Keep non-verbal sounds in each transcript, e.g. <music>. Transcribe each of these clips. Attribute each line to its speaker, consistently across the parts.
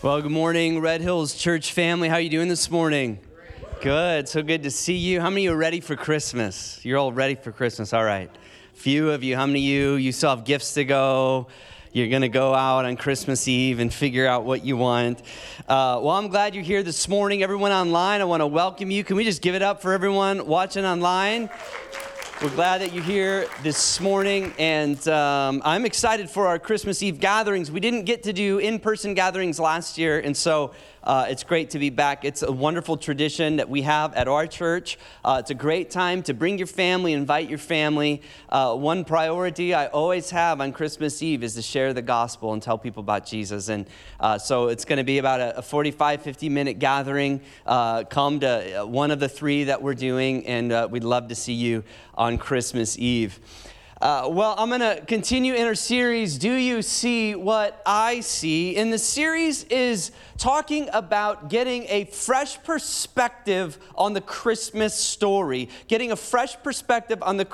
Speaker 1: Well, good morning, Red Hills Church family. How are you doing this morning? Good. So good to see you. How many are ready for Christmas? You're all ready for Christmas. All right. Few of you. How many of you you still have gifts to go? You're going to go out on Christmas Eve and figure out what you want. Uh, well, I'm glad you're here this morning. Everyone online, I want to welcome you. Can we just give it up for everyone watching online? We're glad that you're here this morning, and um, I'm excited for our Christmas Eve gatherings. We didn't get to do in person gatherings last year, and so uh, it's great to be back. It's a wonderful tradition that we have at our church. Uh, it's a great time to bring your family, invite your family. Uh, one priority I always have on Christmas Eve is to share the gospel and tell people about Jesus. And uh, so it's going to be about a, a 45, 50 minute gathering. Uh, come to uh, one of the three that we're doing, and we'd love to see you on Christmas Eve. Uh, well, I'm going to continue in our series, Do You See What I See? And the series is talking about getting a fresh perspective on the Christmas story, getting a fresh perspective on the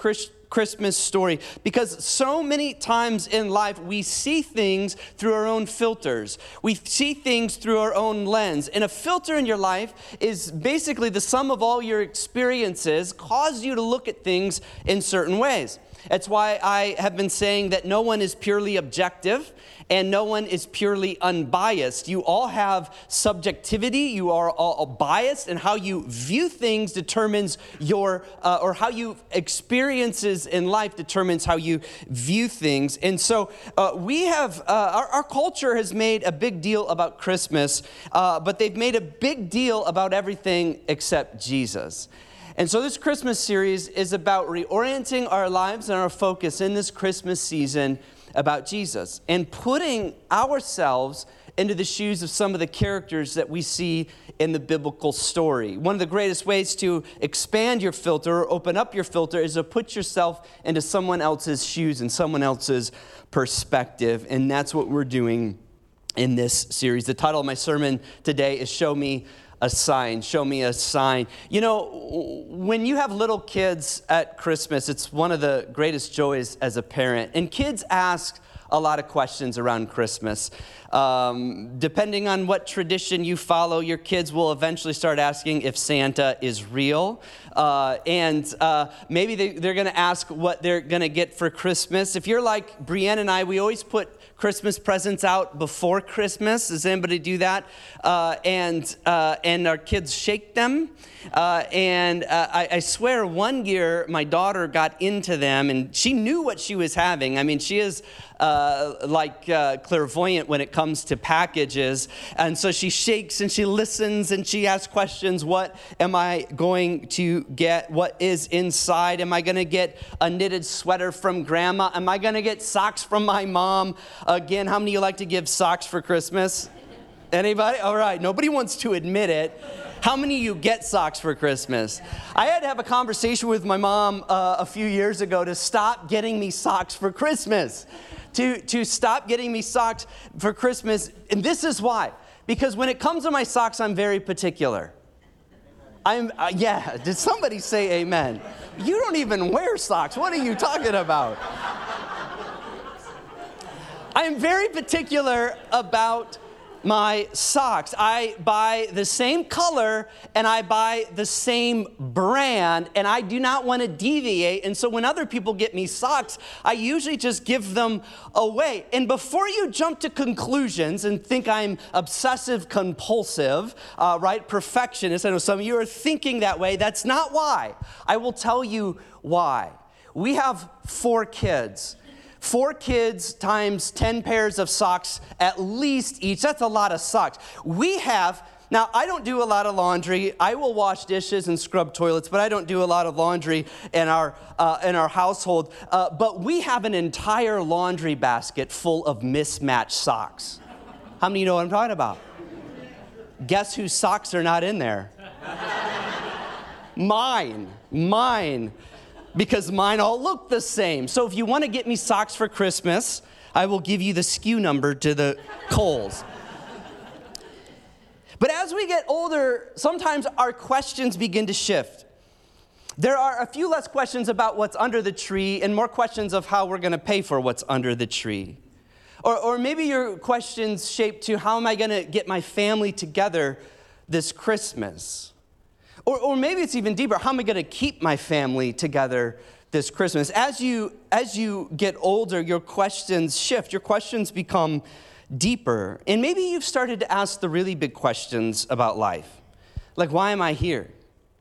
Speaker 1: Christmas story because so many times in life we see things through our own filters. We see things through our own lens. And a filter in your life is basically the sum of all your experiences cause you to look at things in certain ways. That's why I have been saying that no one is purely objective and no one is purely unbiased. You all have subjectivity, you are all biased, and how you view things determines your, uh, or how you experiences in life determines how you view things. And so uh, we have, uh, our, our, culture has made a big deal about Christmas, uh, but they've made a big deal about everything except Jesus. And so, this Christmas series is about reorienting our lives and our focus in this Christmas season about Jesus and putting ourselves into the shoes of some of the characters that we see in the biblical story. One of the greatest ways to expand your filter or open up your filter is to put yourself into someone else's shoes and someone else's perspective. And that's what we're doing in this series. The title of my sermon today is Show Me a sign. Show me a sign. You know, when you have little kids at Christmas, it's one of the greatest joys as a parent. And kids ask a lot of questions around Christmas. Um, depending on what tradition you follow, your kids will eventually start asking if Santa is real. Uh, and uh, maybe they, they're going to ask what they're going to get for Christmas. If you're like Brienne and I, we always put Christmas presents out before Christmas. Does anybody do that? Uh, and, uh, and our kids shake them. Uh, and uh, I, I, swear, one year my daughter got into them and she knew what she was having. I mean, she is uh, like uh, clairvoyant when it comes to packages. And so she shakes and she listens and she asks questions What am I going to get? What is inside? Am I going to get a knitted sweater from grandma? Am I going to get socks from my mom? Again, how many of you like to give socks for Christmas? Anybody? All right, nobody wants to admit it. How many of you get socks for Christmas? I had to have a conversation with my mom uh, a few years ago to stop getting me socks for Christmas. To, to stop getting me socks for Christmas. And this is why. Because when it comes to my socks, I'm very particular. I'm, uh, yeah, did somebody say amen? You don't even wear socks. What are you talking about? I am very particular about my socks. I buy the same color and I buy the same brand, and I do not want to deviate. And so when other people get me socks, I usually just give them away. And before you jump to conclusions and think I'm obsessive compulsive, uh, right, perfectionist, I know some of you are thinking that way. That's not why. I will tell you why. We have four kids. Four kids times 10 pairs of socks at least each. That's a lot of socks. We have now, I don't do a lot of laundry. I will wash dishes and scrub toilets, but I don't do a lot of laundry in our, uh, in our household. Uh, but we have an entire laundry basket full of mismatched socks. How many of you know what I'm talking about? Guess whose socks are not in there? <laughs> mine. Mine because mine all look the same. So if you want to get me socks for Christmas, I will give you the SKU number to the Kohl's. But as we get older, sometimes our questions begin to shift. There are a few less questions about what's under the tree and more questions of how we're going to pay for what's under the tree. Or, or maybe your question's shaped to how am I going to get my family together this Christmas? Or, or maybe it's even deeper how am I going to keep my family together this Christmas? As you, as you get older, your questions shift, your questions become deeper. And maybe you've started to ask the really big questions about life. Like, why am I here?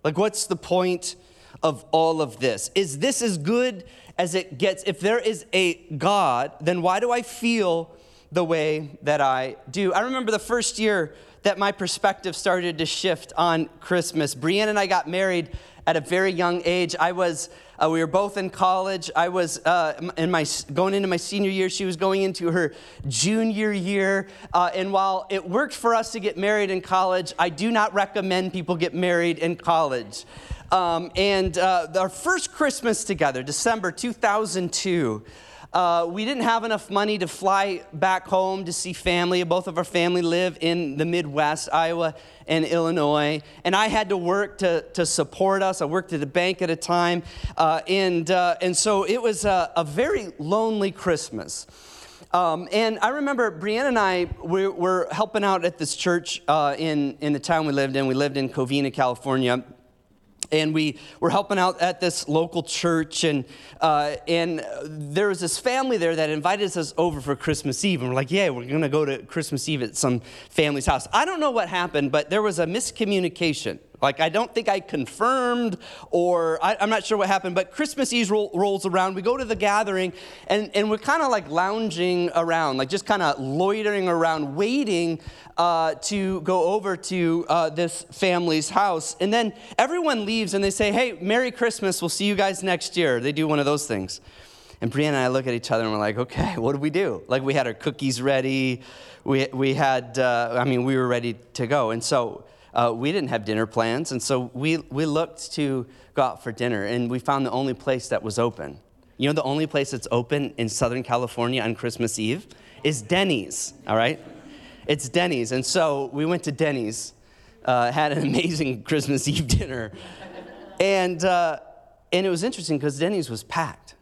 Speaker 1: Like, what's the point of all of this? Is this as good as it gets? If there is a God, then why do I feel the way that I do? I remember the first year that my perspective started to shift on Christmas. Brienne and I got married at a very young age. I was, uh, we were both in college. I was uh, in my, going into my senior year. She was going into her junior year. Uh, and while it worked for us to get married in college, I do not recommend people get married in college. Um, and uh, our first Christmas together, December 2002, uh, we didn't have enough money to fly back home to see family. Both of our family live in the Midwest, Iowa and Illinois. And I had to work to, to support us. I worked at a bank at a time. Uh, and, uh, and so it was a, a very lonely Christmas. Um, and I remember Brianna and I we were helping out at this church uh, in, in the town we lived in. We lived in Covina, California and we were helping out at this local church and uh, and there was this family there that invited us over for christmas eve and we're like yeah we're to go to christmas eve at some family's house. I don't know what happened but there was a miscommunication like, I don't think I confirmed, or I, am not sure what happened, but Christmas Eve roll, rolls around. We go to the gathering, and, and we're kind of like lounging around, like just kind of loitering around, waiting uh, to go over to uh, this family's house. And then everyone leaves, and they say, Hey, Merry Christmas. We'll see you guys next year. They do one of those things. And Brianna and I look at each other and we're like, okay, <laughs> what do we do? Like, we had our cookies ready. We, we had, uh, I mean, we were ready to go. And so uh, we didn't have dinner plans, and so we, we looked to go out for dinner, and we found the only place that was open. You know, the only place that's open in Southern California on Christmas Eve is Denny's, all right? It's Denny's. And so we went to Denny's, uh, had an <laughs> amazing Christmas Eve dinner. And, uh, and it was interesting because Denny's was packed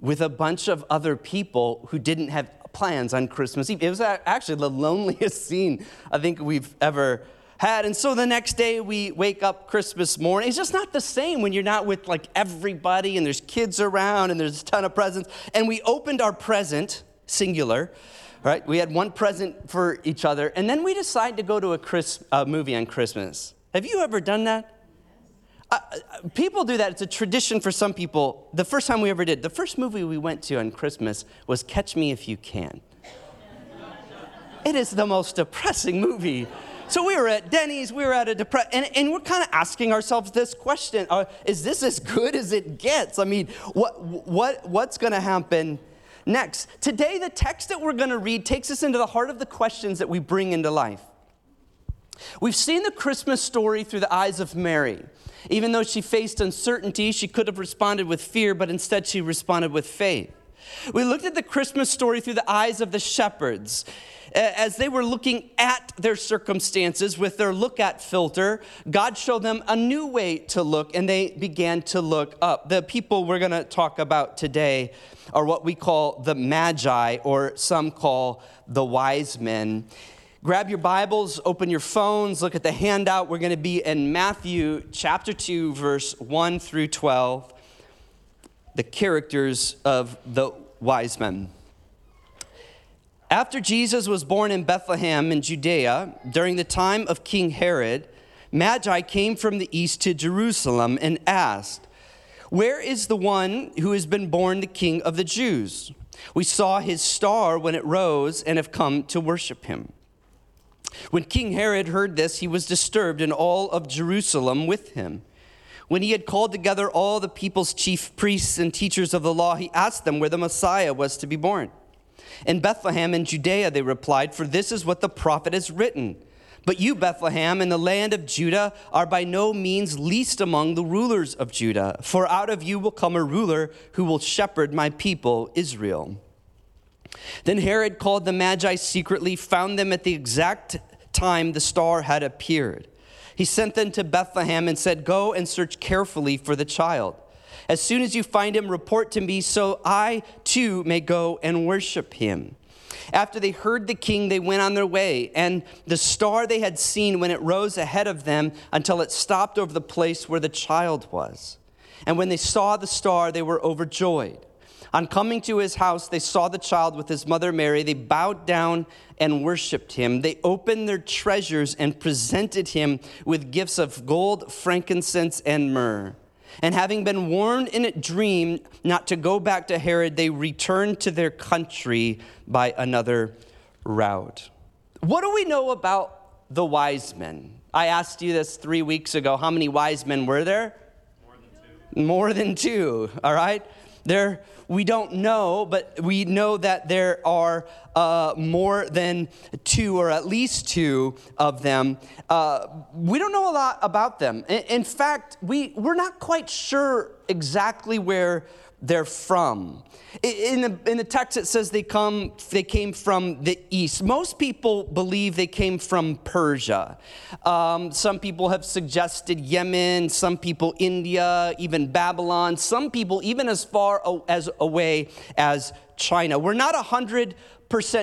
Speaker 1: with a bunch of other people who didn't have plans on Christmas Eve. It was actually the loneliest <laughs> scene I think we've ever had. And so the next day we wake up Christmas morning. It's just not the same when you're not with like everybody and there's kids around and there's a ton of presents. And we opened our present, singular, right? We had one present for each other. And then we decided to go to a Chris, uh, movie on Christmas. Have you ever done that? Uh, uh, people do that. It's a tradition for some people. The first time we ever did, the first movie we went to on Christmas was Catch Me If You Can. it is the most depressing movie so we were at Denny's, we were at a depress, and, and we're kind of asking ourselves this question: uh, Is this as good as it gets? I mean, what what what's going to happen? Next, today, the text that we're going to read takes us into the heart of the questions that we bring into life. We've seen the Christmas story through the eyes of Mary. Even though she faced uncertainty, she could have responded with fear, but instead she responded with faith. We looked at the Christmas story through the eyes of the shepherds as they were looking at their circumstances with their look at filter, God showed them a new way to look and they began to look up. The people we're going to talk about today are what we call the Magi, or some call the wise men. Grab your Bibles, open your phones, look at the handout. We're going to be in Matthew chapter 2, verse 1 through 12. The characters of the wise men. After Jesus was born in Bethlehem in Judea, during the time of King Herod, Magi came from the east to Jerusalem and asked, Where is the one who has been born the King of the Jews? We saw his star when it rose and have come to worship him. When King Herod heard this, he was disturbed, and all of Jerusalem with him. When he had called together all the people's chief priests and teachers of the law, he asked them where the Messiah was to be born. In Bethlehem in Judea, they replied, For this is what the prophet has written. But you, Bethlehem, in the land of Judah, are by no means least among the rulers of Judah, for out of you will come a ruler who will shepherd my people, Israel. Then Herod called the Magi secretly, found them at the exact time the star had appeared. He sent them to Bethlehem and said, Go and search carefully for the child. As soon as you find him, report to me so I too may go and worship him. After they heard the king, they went on their way, and the star they had seen when it rose ahead of them until it stopped over the place where the child was. And when they saw the star, they were overjoyed. On coming to his house, they saw the child with his mother Mary. They bowed down and worshiped him. They opened their treasures and presented him with gifts of gold, frankincense, and myrrh. And having been warned in a dream not to go back to Herod, they returned to their country by another route. What do we know about the wise men? I asked you this three weeks ago. How many wise men were there? More than two. More than two, all right? There we don't know, but we know that there are uh, more than two, or at least two of them. Uh, we don't know a lot about them. In, in fact, we, we're not quite sure exactly where they're from. In the, in the text, it says they, come, they came from the east. Most people believe they came from Persia. Um, some people have suggested Yemen, some people India, even Babylon, some people even as far as away as China. We're not 100%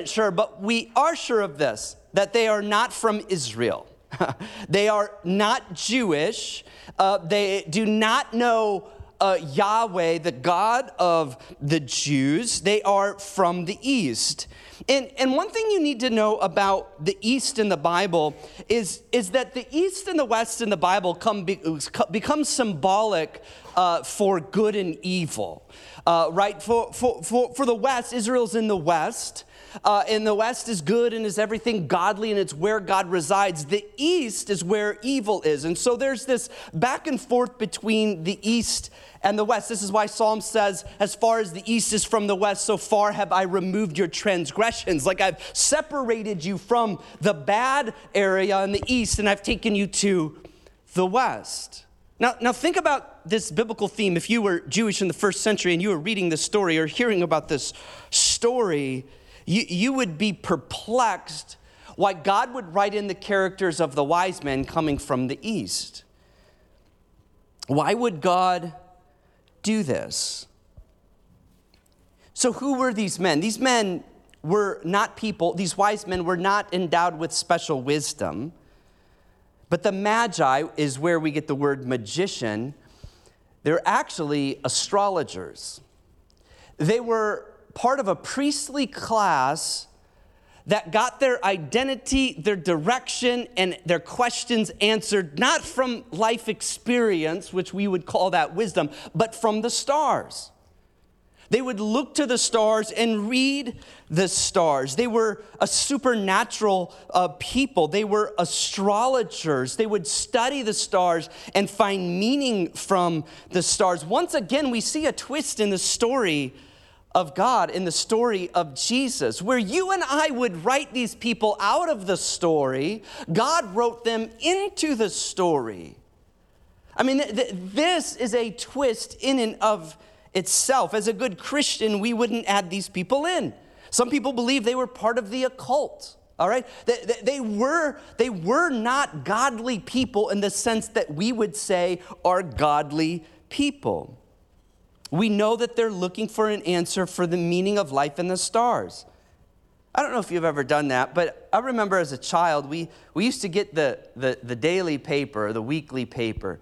Speaker 1: sure, but we are sure of this that they are not from Israel. <laughs> they are not Jewish. Uh, they do not know uh, Yahweh, the God of the Jews. They are from the East. And, and one thing you need to know about the East in the Bible is, is that the East and the West in the Bible come, be, become symbolic uh, for good and evil. Uh, right? For, for, for, for the West, Israel's in the West. Uh, and the West is good and is everything godly and it's where God resides. The East is where evil is. And so there's this back and forth between the East and the west. This is why Psalm says, As far as the east is from the west, so far have I removed your transgressions. Like I've separated you from the bad area in the east, and I've taken you to the west. Now, now think about this biblical theme. If you were Jewish in the first century and you were reading this story or hearing about this story, you, you would be perplexed why God would write in the characters of the wise men coming from the east. Why would God do this. So, who were these men? These men were not people, these wise men were not endowed with special wisdom. But the Magi is where we get the word magician. They're actually astrologers. They were part of a priestly class that got their identity, their direction, and their questions answered not from life experience, which we would call that wisdom, but from the stars. They would look to the stars and read the stars. They were a supernatural uh, people. They were astrologers. They would study the stars and find meaning from the stars. Once again, we see a twist in the story of God in the story of Jesus. Where you and I would write these people out of the story, God wrote them into the story. I mean, th- th- this is a twist in and of itself. As a good Christian, we wouldn't add these people in. Some people believe they were part of the occult. All right? They, they, they, were, they were not godly people in the sense that we would say are godly people. We know that they're looking for an answer for the meaning of life in the stars. I don't know if you've ever done that, but I remember as a child, we, we used to get the, the, the daily paper, the weekly paper.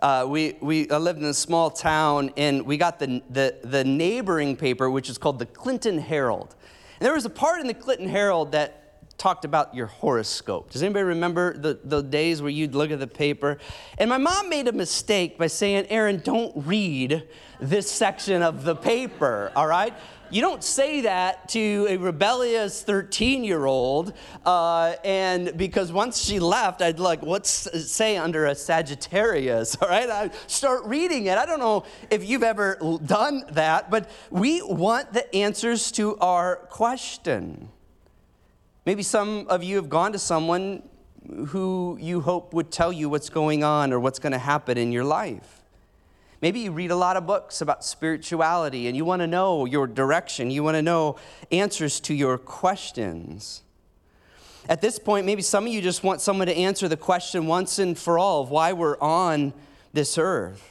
Speaker 1: Uh, we, we I lived in a small town, and we got the, the, the neighboring paper, which is called the Clinton Herald. And there was a part in the Clinton Herald that talked about your horoscope. Does anybody remember the, the days where you'd look at the paper? And my mom made a mistake by saying, Aaron, don't read this section of the paper, all right? You don't say that to a rebellious 13 year old. Uh, and because once she left, I'd like, what's say under a Sagittarius? All right, I start reading it. I don't know if you've ever done that, but we want the answers to our question. Maybe some of you have gone to someone who you hope would tell you what's going on or what's going to happen in your life. Maybe you read a lot of books about spirituality and you want to know your direction, you want to know answers to your questions. At this point, maybe some of you just want someone to answer the question once and for all of why we're on this earth.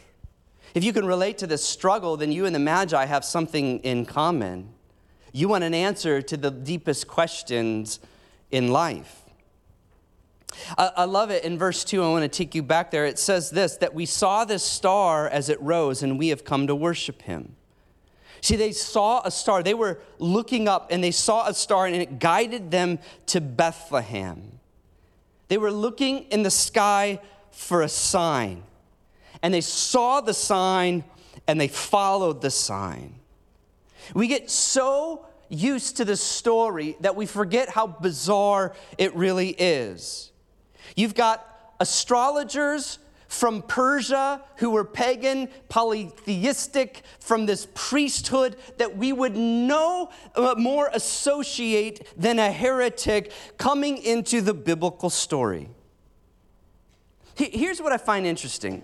Speaker 1: If you can relate to this struggle, then you and the Magi have something in common. You want an answer to the deepest questions in life. I, love it in verse 2. I want to take you back there. It says this that we saw this star as it rose, and we have come to worship him. See, they saw a star. They were looking up and they saw a star, and it guided them to Bethlehem. They were looking in the sky for a sign, and they saw the sign and they followed the sign. We get so used to the story that we forget how bizarre it really is. You've got astrologers from Persia who were pagan, polytheistic, from this priesthood that we would no uh, more associate than a heretic coming into the biblical story. Here's what I find interesting.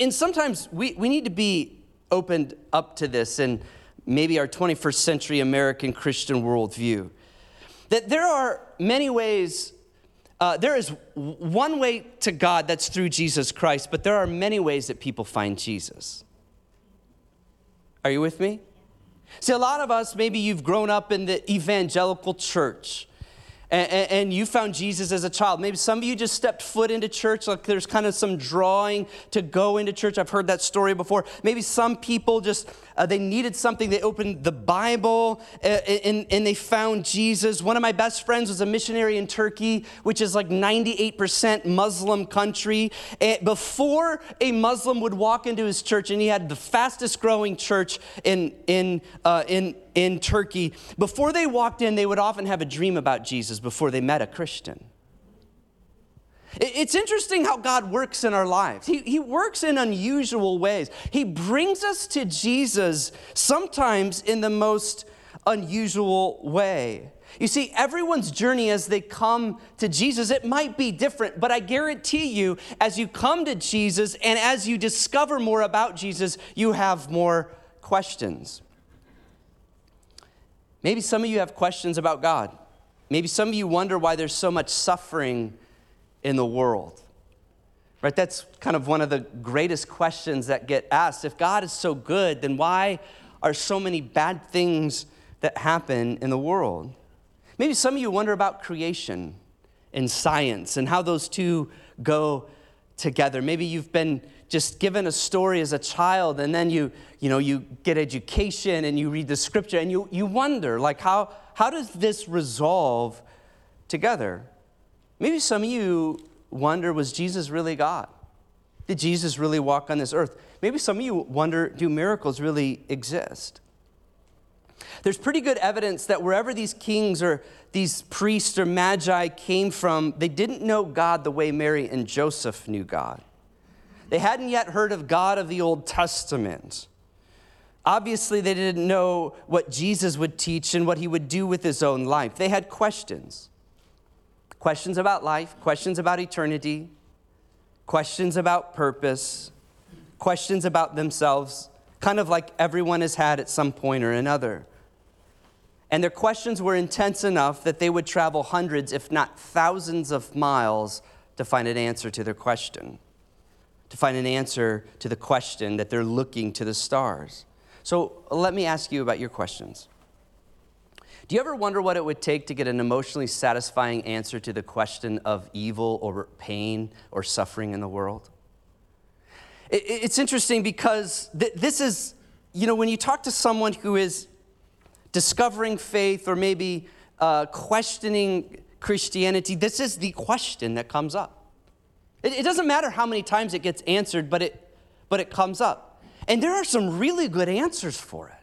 Speaker 1: And sometimes we, we need to be opened up to this and maybe our 21st century American Christian worldview. That there are many ways uh, there is one way to God that's through Jesus Christ, but there are many ways that people find Jesus. Are you with me? See, a lot of us, maybe you've grown up in the evangelical church and, and, you found Jesus as a child. Maybe some of you just stepped foot into church, like there's kind of some drawing to go into church. I've heard that story before. Maybe some people just, uh, they needed something. They opened the Bible uh, and, and they found Jesus. One of my best friends was a missionary in Turkey, which is like 98% Muslim country. And before a Muslim would walk into his church, and he had the fastest growing church in, in, uh, in, in Turkey, before they walked in, they would often have a dream about Jesus before they met a Christian. It's interesting how God works in our lives. He, he works in unusual ways. He brings us to Jesus sometimes in the most unusual way. You see, everyone's journey as they come to Jesus, it might be different, but I guarantee you, as you come to Jesus and as you discover more about Jesus, you have more questions. Maybe some of you have questions about God. Maybe some of you wonder why there's so much suffering in the world. Right? That's kind of one of the greatest questions that get asked. If God is so good, then why are so many bad things that happen in the world? Maybe some of you wonder about creation and science and how those two go together. Maybe you've been just given a story as a child and then you, you know, you get education and you read the scripture and you, you wonder, like, how, how does this resolve together? Maybe some of you wonder, was Jesus really God? Did Jesus really walk on this earth? Maybe some of you wonder, do miracles really exist? There's pretty good evidence that wherever these kings or these priests or magi came from, they didn't know God the way Mary and Joseph knew God. They hadn't yet heard of God of the Old Testament. Obviously, they didn't know what Jesus would teach and what he would do with his own life. They had questions questions about life, questions about eternity, questions about purpose, questions about themselves, kind of like everyone has had at some point or another. And their questions were intense enough that they would travel hundreds, if not thousands, of miles to find an answer to their question to find an answer to the question that they're looking to the stars. So let me ask you about your questions. Do you ever wonder what it would take to get an emotionally satisfying answer to the question of evil or pain or suffering in the world? It's interesting because this is, you know, when you talk to someone who is discovering faith or maybe uh, questioning Christianity, this is the question that comes up. It, doesn't matter how many times it gets answered, but it, but it comes up. And there are some really good answers for it.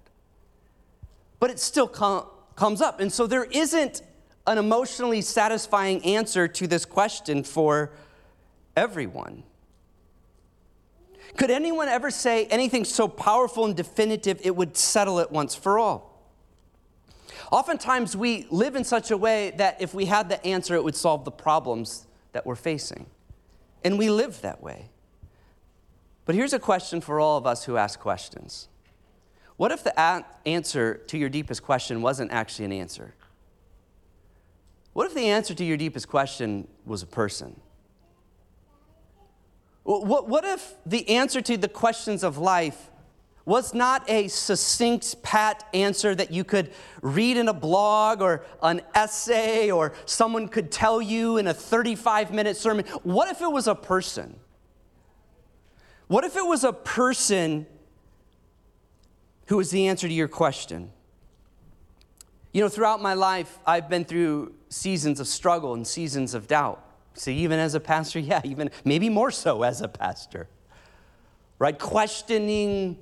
Speaker 1: But it still com- comes up. And so there isn't an emotionally satisfying answer to this question for everyone. Could anyone ever say anything so powerful and definitive it would settle it once for all? Oftentimes, we live in such a way that if we had the answer, it would solve the problems that we're facing. And we live that way. But here's a question for all of us who ask questions What if the a- answer to your deepest question wasn't actually an answer? What if the answer to your deepest question was a person? What, what if the answer to the questions of life was not a succinct, pat answer that you could read in a blog or an essay or someone could tell you in a 35 minute sermon. What if it was a person? What if it was a person who was the answer to your question? You know, throughout my life, I've been through seasons of struggle and seasons of doubt. See, even as a pastor, <laughs> yeah, even maybe more so as a pastor, right? Questioning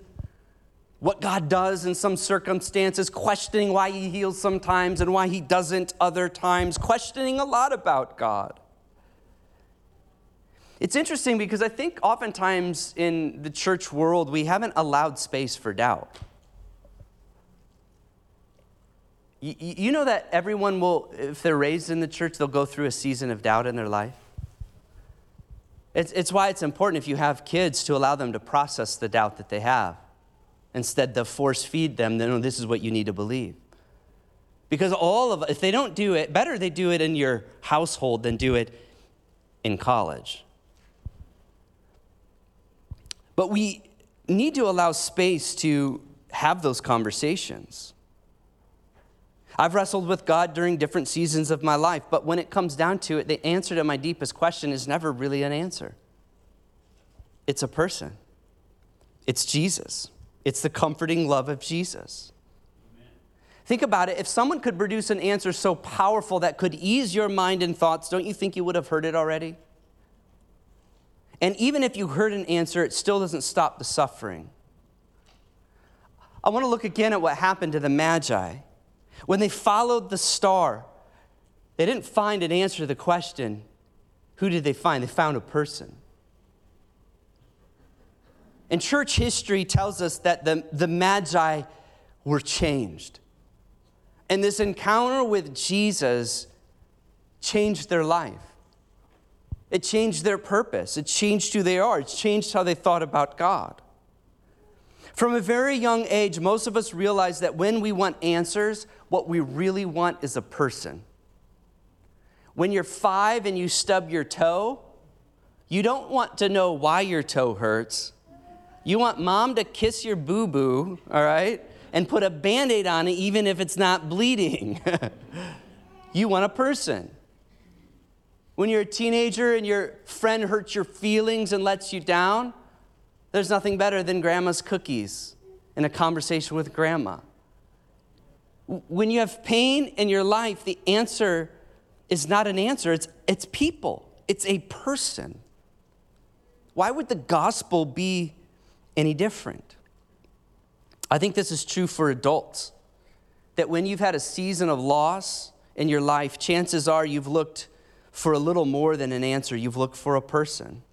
Speaker 1: what God does in some circumstances, questioning why He heals sometimes and why He doesn't other times, questioning a lot about God. It's interesting because I think oftentimes in the church world, we haven't allowed space for doubt. You, you know that everyone will, if they're raised in the church, they'll go through a season of doubt in their life? It's, it's why it's important if you have kids to allow them to process the doubt that they have Instead, to force feed them, then oh, this is what you need to believe. Because all of if they don't do it, better they do it in your household than do it in college. But we need to allow space to have those conversations. I've wrestled with God during different seasons of my life, but when it comes down to it, the answer to my deepest question is never really an answer. It's a person, it's Jesus. It's the comforting love of Jesus. Amen. Think about it. If someone could produce an answer so powerful that could ease your mind and thoughts, don't you think you would have heard it already? And even if you heard an answer, it still doesn't stop the suffering. I want to look again at what happened to the Magi. When they followed the star, they didn't find an answer to the question who did they find? They found a person. And church history tells us that the, the Magi were changed. And this encounter with Jesus changed their life. It changed their purpose. It changed who they are. It changed how they thought about God. From a very young age, most of us realize that when we want answers, what we really want is a person. When you're five and you stub your toe, you don't want to know why your toe hurts. You want mom to kiss your boo boo, all right, and put a band aid on it even if it's not bleeding. <laughs> you want a person. When you're a teenager and your friend hurts your feelings and lets you down, there's nothing better than grandma's cookies and a conversation with grandma. When you have pain in your life, the answer is not an answer, it's, it's people, it's a person. Why would the gospel be any different. I think this is true for adults. That when you've had a season of loss in your life, chances are you've looked for a little more than an answer, you've looked for a person.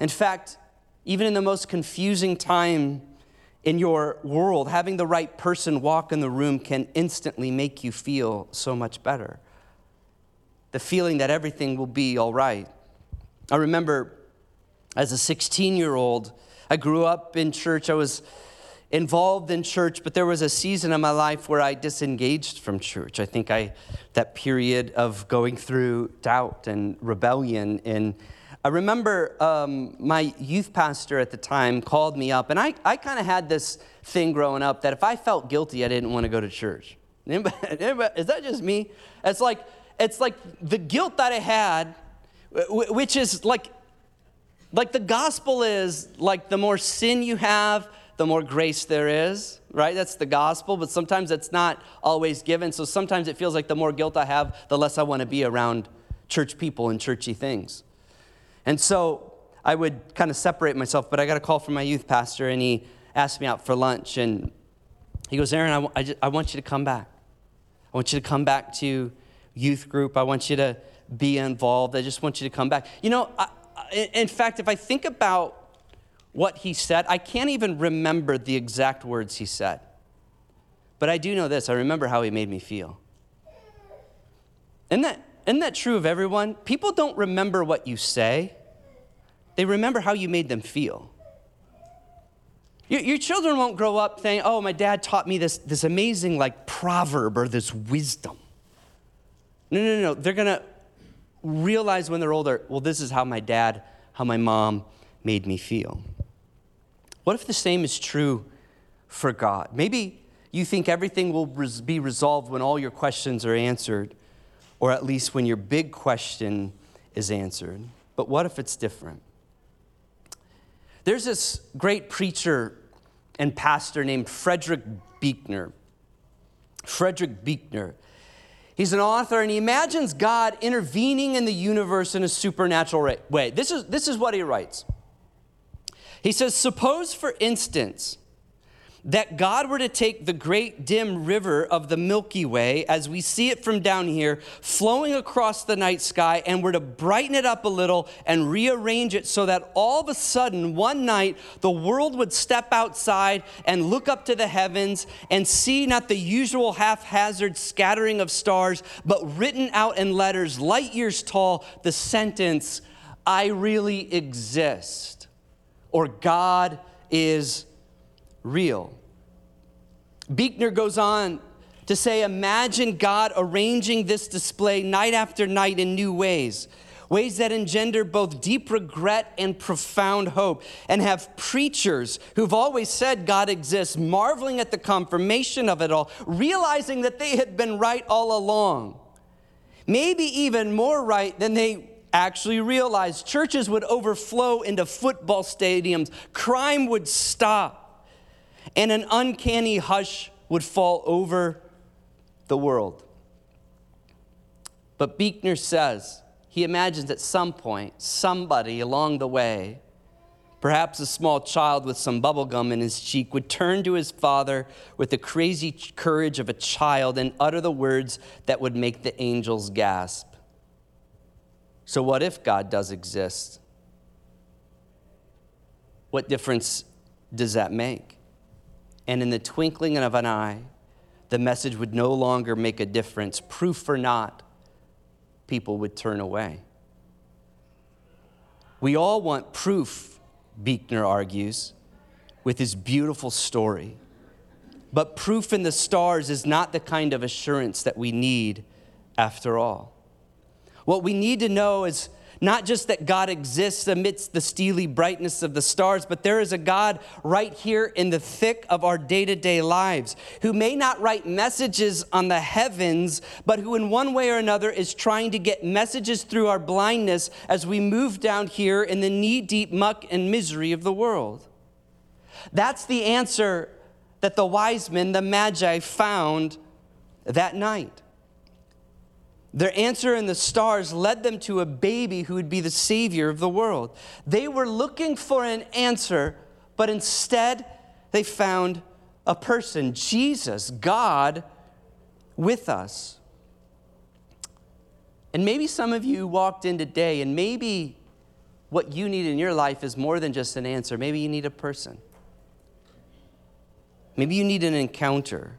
Speaker 1: In fact, even in the most confusing time in your world, having the right person walk in the room can instantly make you feel so much better. The feeling that everything will be all right. I remember as a 16 year old, I grew up in church. I was involved in church, but there was a season in my life where I disengaged from church. I think I, that period of going through doubt and rebellion. And I remember um, my youth pastor at the time called me up, and I, I kind of had this thing growing up that if I felt guilty, I didn't want to go to church. Anybody, <laughs> anybody, is that just me? It's like, it's like the guilt that I had, which is like like the gospel is like the more sin you have, the more grace there is, right? That's the gospel, but sometimes it's not always given. So sometimes it feels like the more guilt I have, the less I want to be around church people and churchy things. And so I would kind of separate myself, but I got a call from my youth pastor and he asked me out for lunch and he goes, Aaron, I, w- I, just, I want you to come back. I want you to come back to youth group. I want you to be involved. I just want you to come back. You know, I, in fact, if I think about what he said, I can't even remember the exact words he said. But I do know this I remember how he made me feel. Isn't that, isn't that true of everyone? People don't remember what you say, they remember how you made them feel. Your, children won't grow up saying, Oh, my dad taught me this, this amazing like proverb or this wisdom. No, no, no. They're going to realize when they're older, well, this is how my dad how my mom made me feel. What if the same is true for God? Maybe you think everything will be resolved when all your questions are answered, or at least when your big question is answered. But what if it's different? There's this great preacher and pastor named Frederick Buechner. Frederick Buechner. He's an author and he imagines God intervening in the universe in a supernatural way. This is, this is what he writes. He says, Suppose, for instance, that God were to take the great dim river of the Milky Way as we see it from down here, flowing across the night sky, and were to brighten it up a little and rearrange it so that all of a sudden, one night, the world would step outside and look up to the heavens and see not the usual haphazard scattering of stars, but written out in letters light years tall, the sentence, I really exist, or God is real. Buechner goes on to say, Imagine God arranging this display night after night in new ways, ways that engender both deep regret and profound hope, and have preachers who've always said God exists, marveling at the confirmation of it all, realizing that they had been right all along. Maybe even more right than they actually realized. Churches would overflow into football stadiums, crime would stop and an uncanny hush would fall over the world. But Buechner says he imagines at some point, somebody along the way, perhaps a small child with some bubble gum in his cheek, would turn to his father with the crazy courage of a child and utter the words that would make the angels gasp. So, what if God does exist? What difference does that make? And in the twinkling of an eye, the message would no longer make a difference. Proof or not, people would turn away. We all want proof, Buechner argues, with his beautiful story. But proof in the stars is not the kind of assurance that we need after all. What we need to know is not just that God exists amidst the steely brightness of the stars, but there is a God right here in the thick of our day to day lives who may not write messages on the heavens, but who, in one way or another, is trying to get messages through our blindness as we move down here in the knee deep muck and misery of the world. That's the answer that the wise men, the Magi, found that night. Their answer in the stars led them to a baby who would be the Savior of the world. They were looking for an answer, but instead they found a person, Jesus, God with us. And maybe some of you walked in today, and maybe what you need in your life is more than just an answer. Maybe you need a person. Maybe you need an encounter.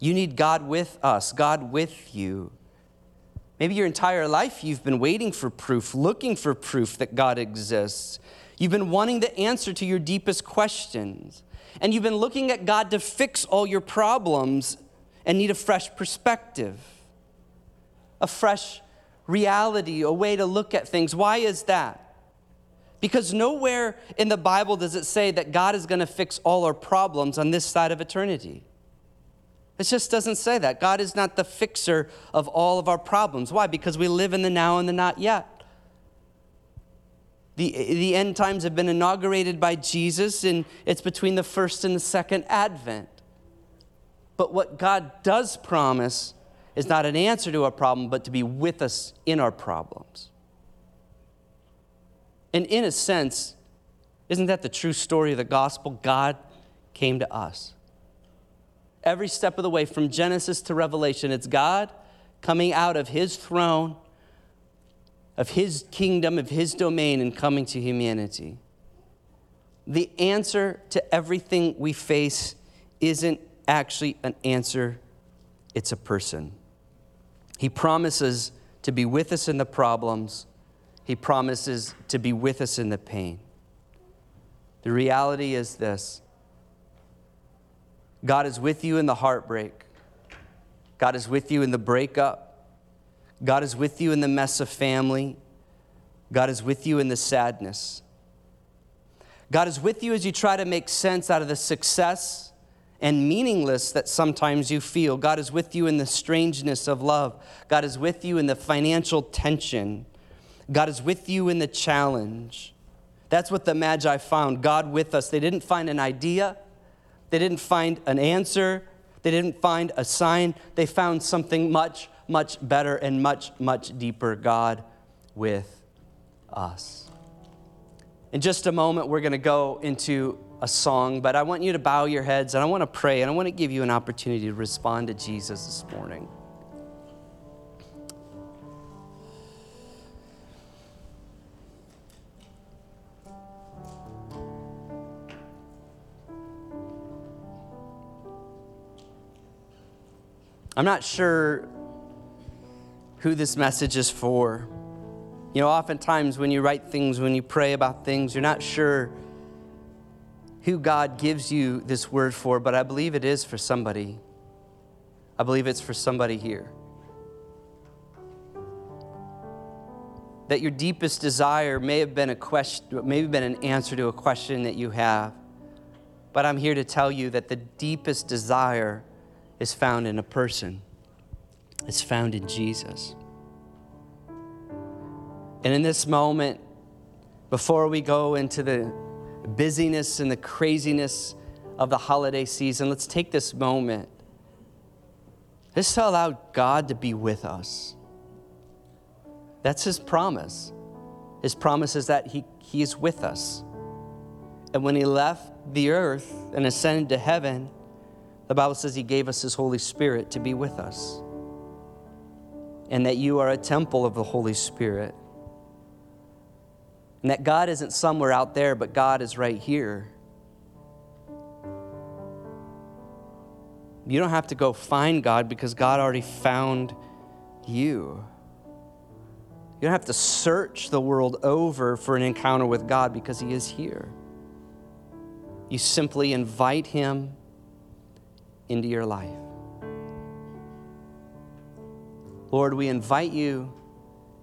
Speaker 1: You need God with us, God with you. Maybe your entire life you've been waiting for proof, looking for proof that God exists. You've been wanting the answer to your deepest questions. And you've been looking at God to fix all your problems and need a fresh perspective, a fresh reality, a way to look at things. Why is that? Because nowhere in the Bible does it say that God is going to fix all our problems on this side of eternity. It just doesn't say that. God is not the fixer of all of our problems. Why? Because we live in the now and the not yet. The, the end times have been inaugurated by Jesus, and it's between the first and the second advent. But what God does promise is not an answer to our problem, but to be with us in our problems. And in a sense, isn't that the true story of the gospel? God came to us every step of the way from Genesis to Revelation. It's God coming out of his throne, of his kingdom, of his domain, and coming to humanity. The answer to everything we face isn't actually an answer, it's a person. He promises to be with us in the problems, He promises to be with us in the pain. The reality is this God is with you in the heartbreak. God is with you in the breakup. God is with you in the mess of family. God is with you in the sadness. God is with you as you try to make sense out of the success and meaningless that sometimes you feel. God is with you in the strangeness of love. God is with you in the financial tension. God is with you in the challenge. That's what the Magi found God with us. They didn't find an idea, they didn't find an answer, they didn't find a sign. They found something much, much better and much, much deeper God with us. In just a moment, we're going to go into a song, but I want you to bow your heads and I want to pray and I want to give you an opportunity to respond to Jesus this morning. I'm not sure who this message is for. You know, oftentimes when you write things, when you pray about things, you're not sure who God gives you this word for, but I believe it is for somebody. I believe it's for somebody here. That your deepest desire may have been a question, may have been an answer to a question that you have. But I'm here to tell you that the deepest desire is found in a person. It's found in Jesus. And in this moment, before we go into the busyness and the craziness of the holiday season, let's take this moment just to allow God to be with us. That's His promise. His promise is that He, he is with us. And when He left the earth and ascended to heaven, the Bible says He gave us His Holy Spirit to be with us. And that you are a temple of the Holy Spirit. And that God isn't somewhere out there, but God is right here. You don't have to go find God because God already found you. You don't have to search the world over for an encounter with God because He is here. You simply invite Him into your life. Lord, we invite you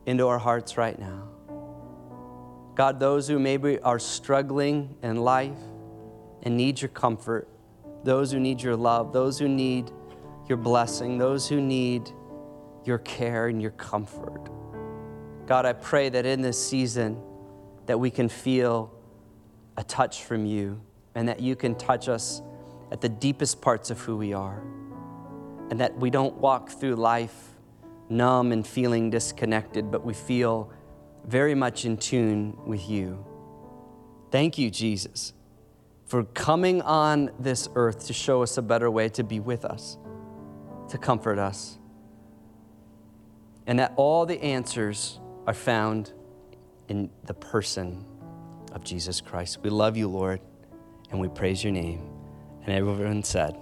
Speaker 1: into our hearts right now. God, those who maybe are struggling in life and need your comfort, those who need your love, those who need your blessing, those who need your care and your comfort. God, I pray that in this season that we can feel a touch from you and that you can touch us at the deepest parts of who we are and that we don't walk through life numb and feeling disconnected, but we feel very much in tune with you. Thank you, Jesus, for coming on this earth to show us a better way to be with us, to comfort us, and that all the answers are found in the person of Jesus Christ. We love you, Lord, and we praise your name. And everyone said,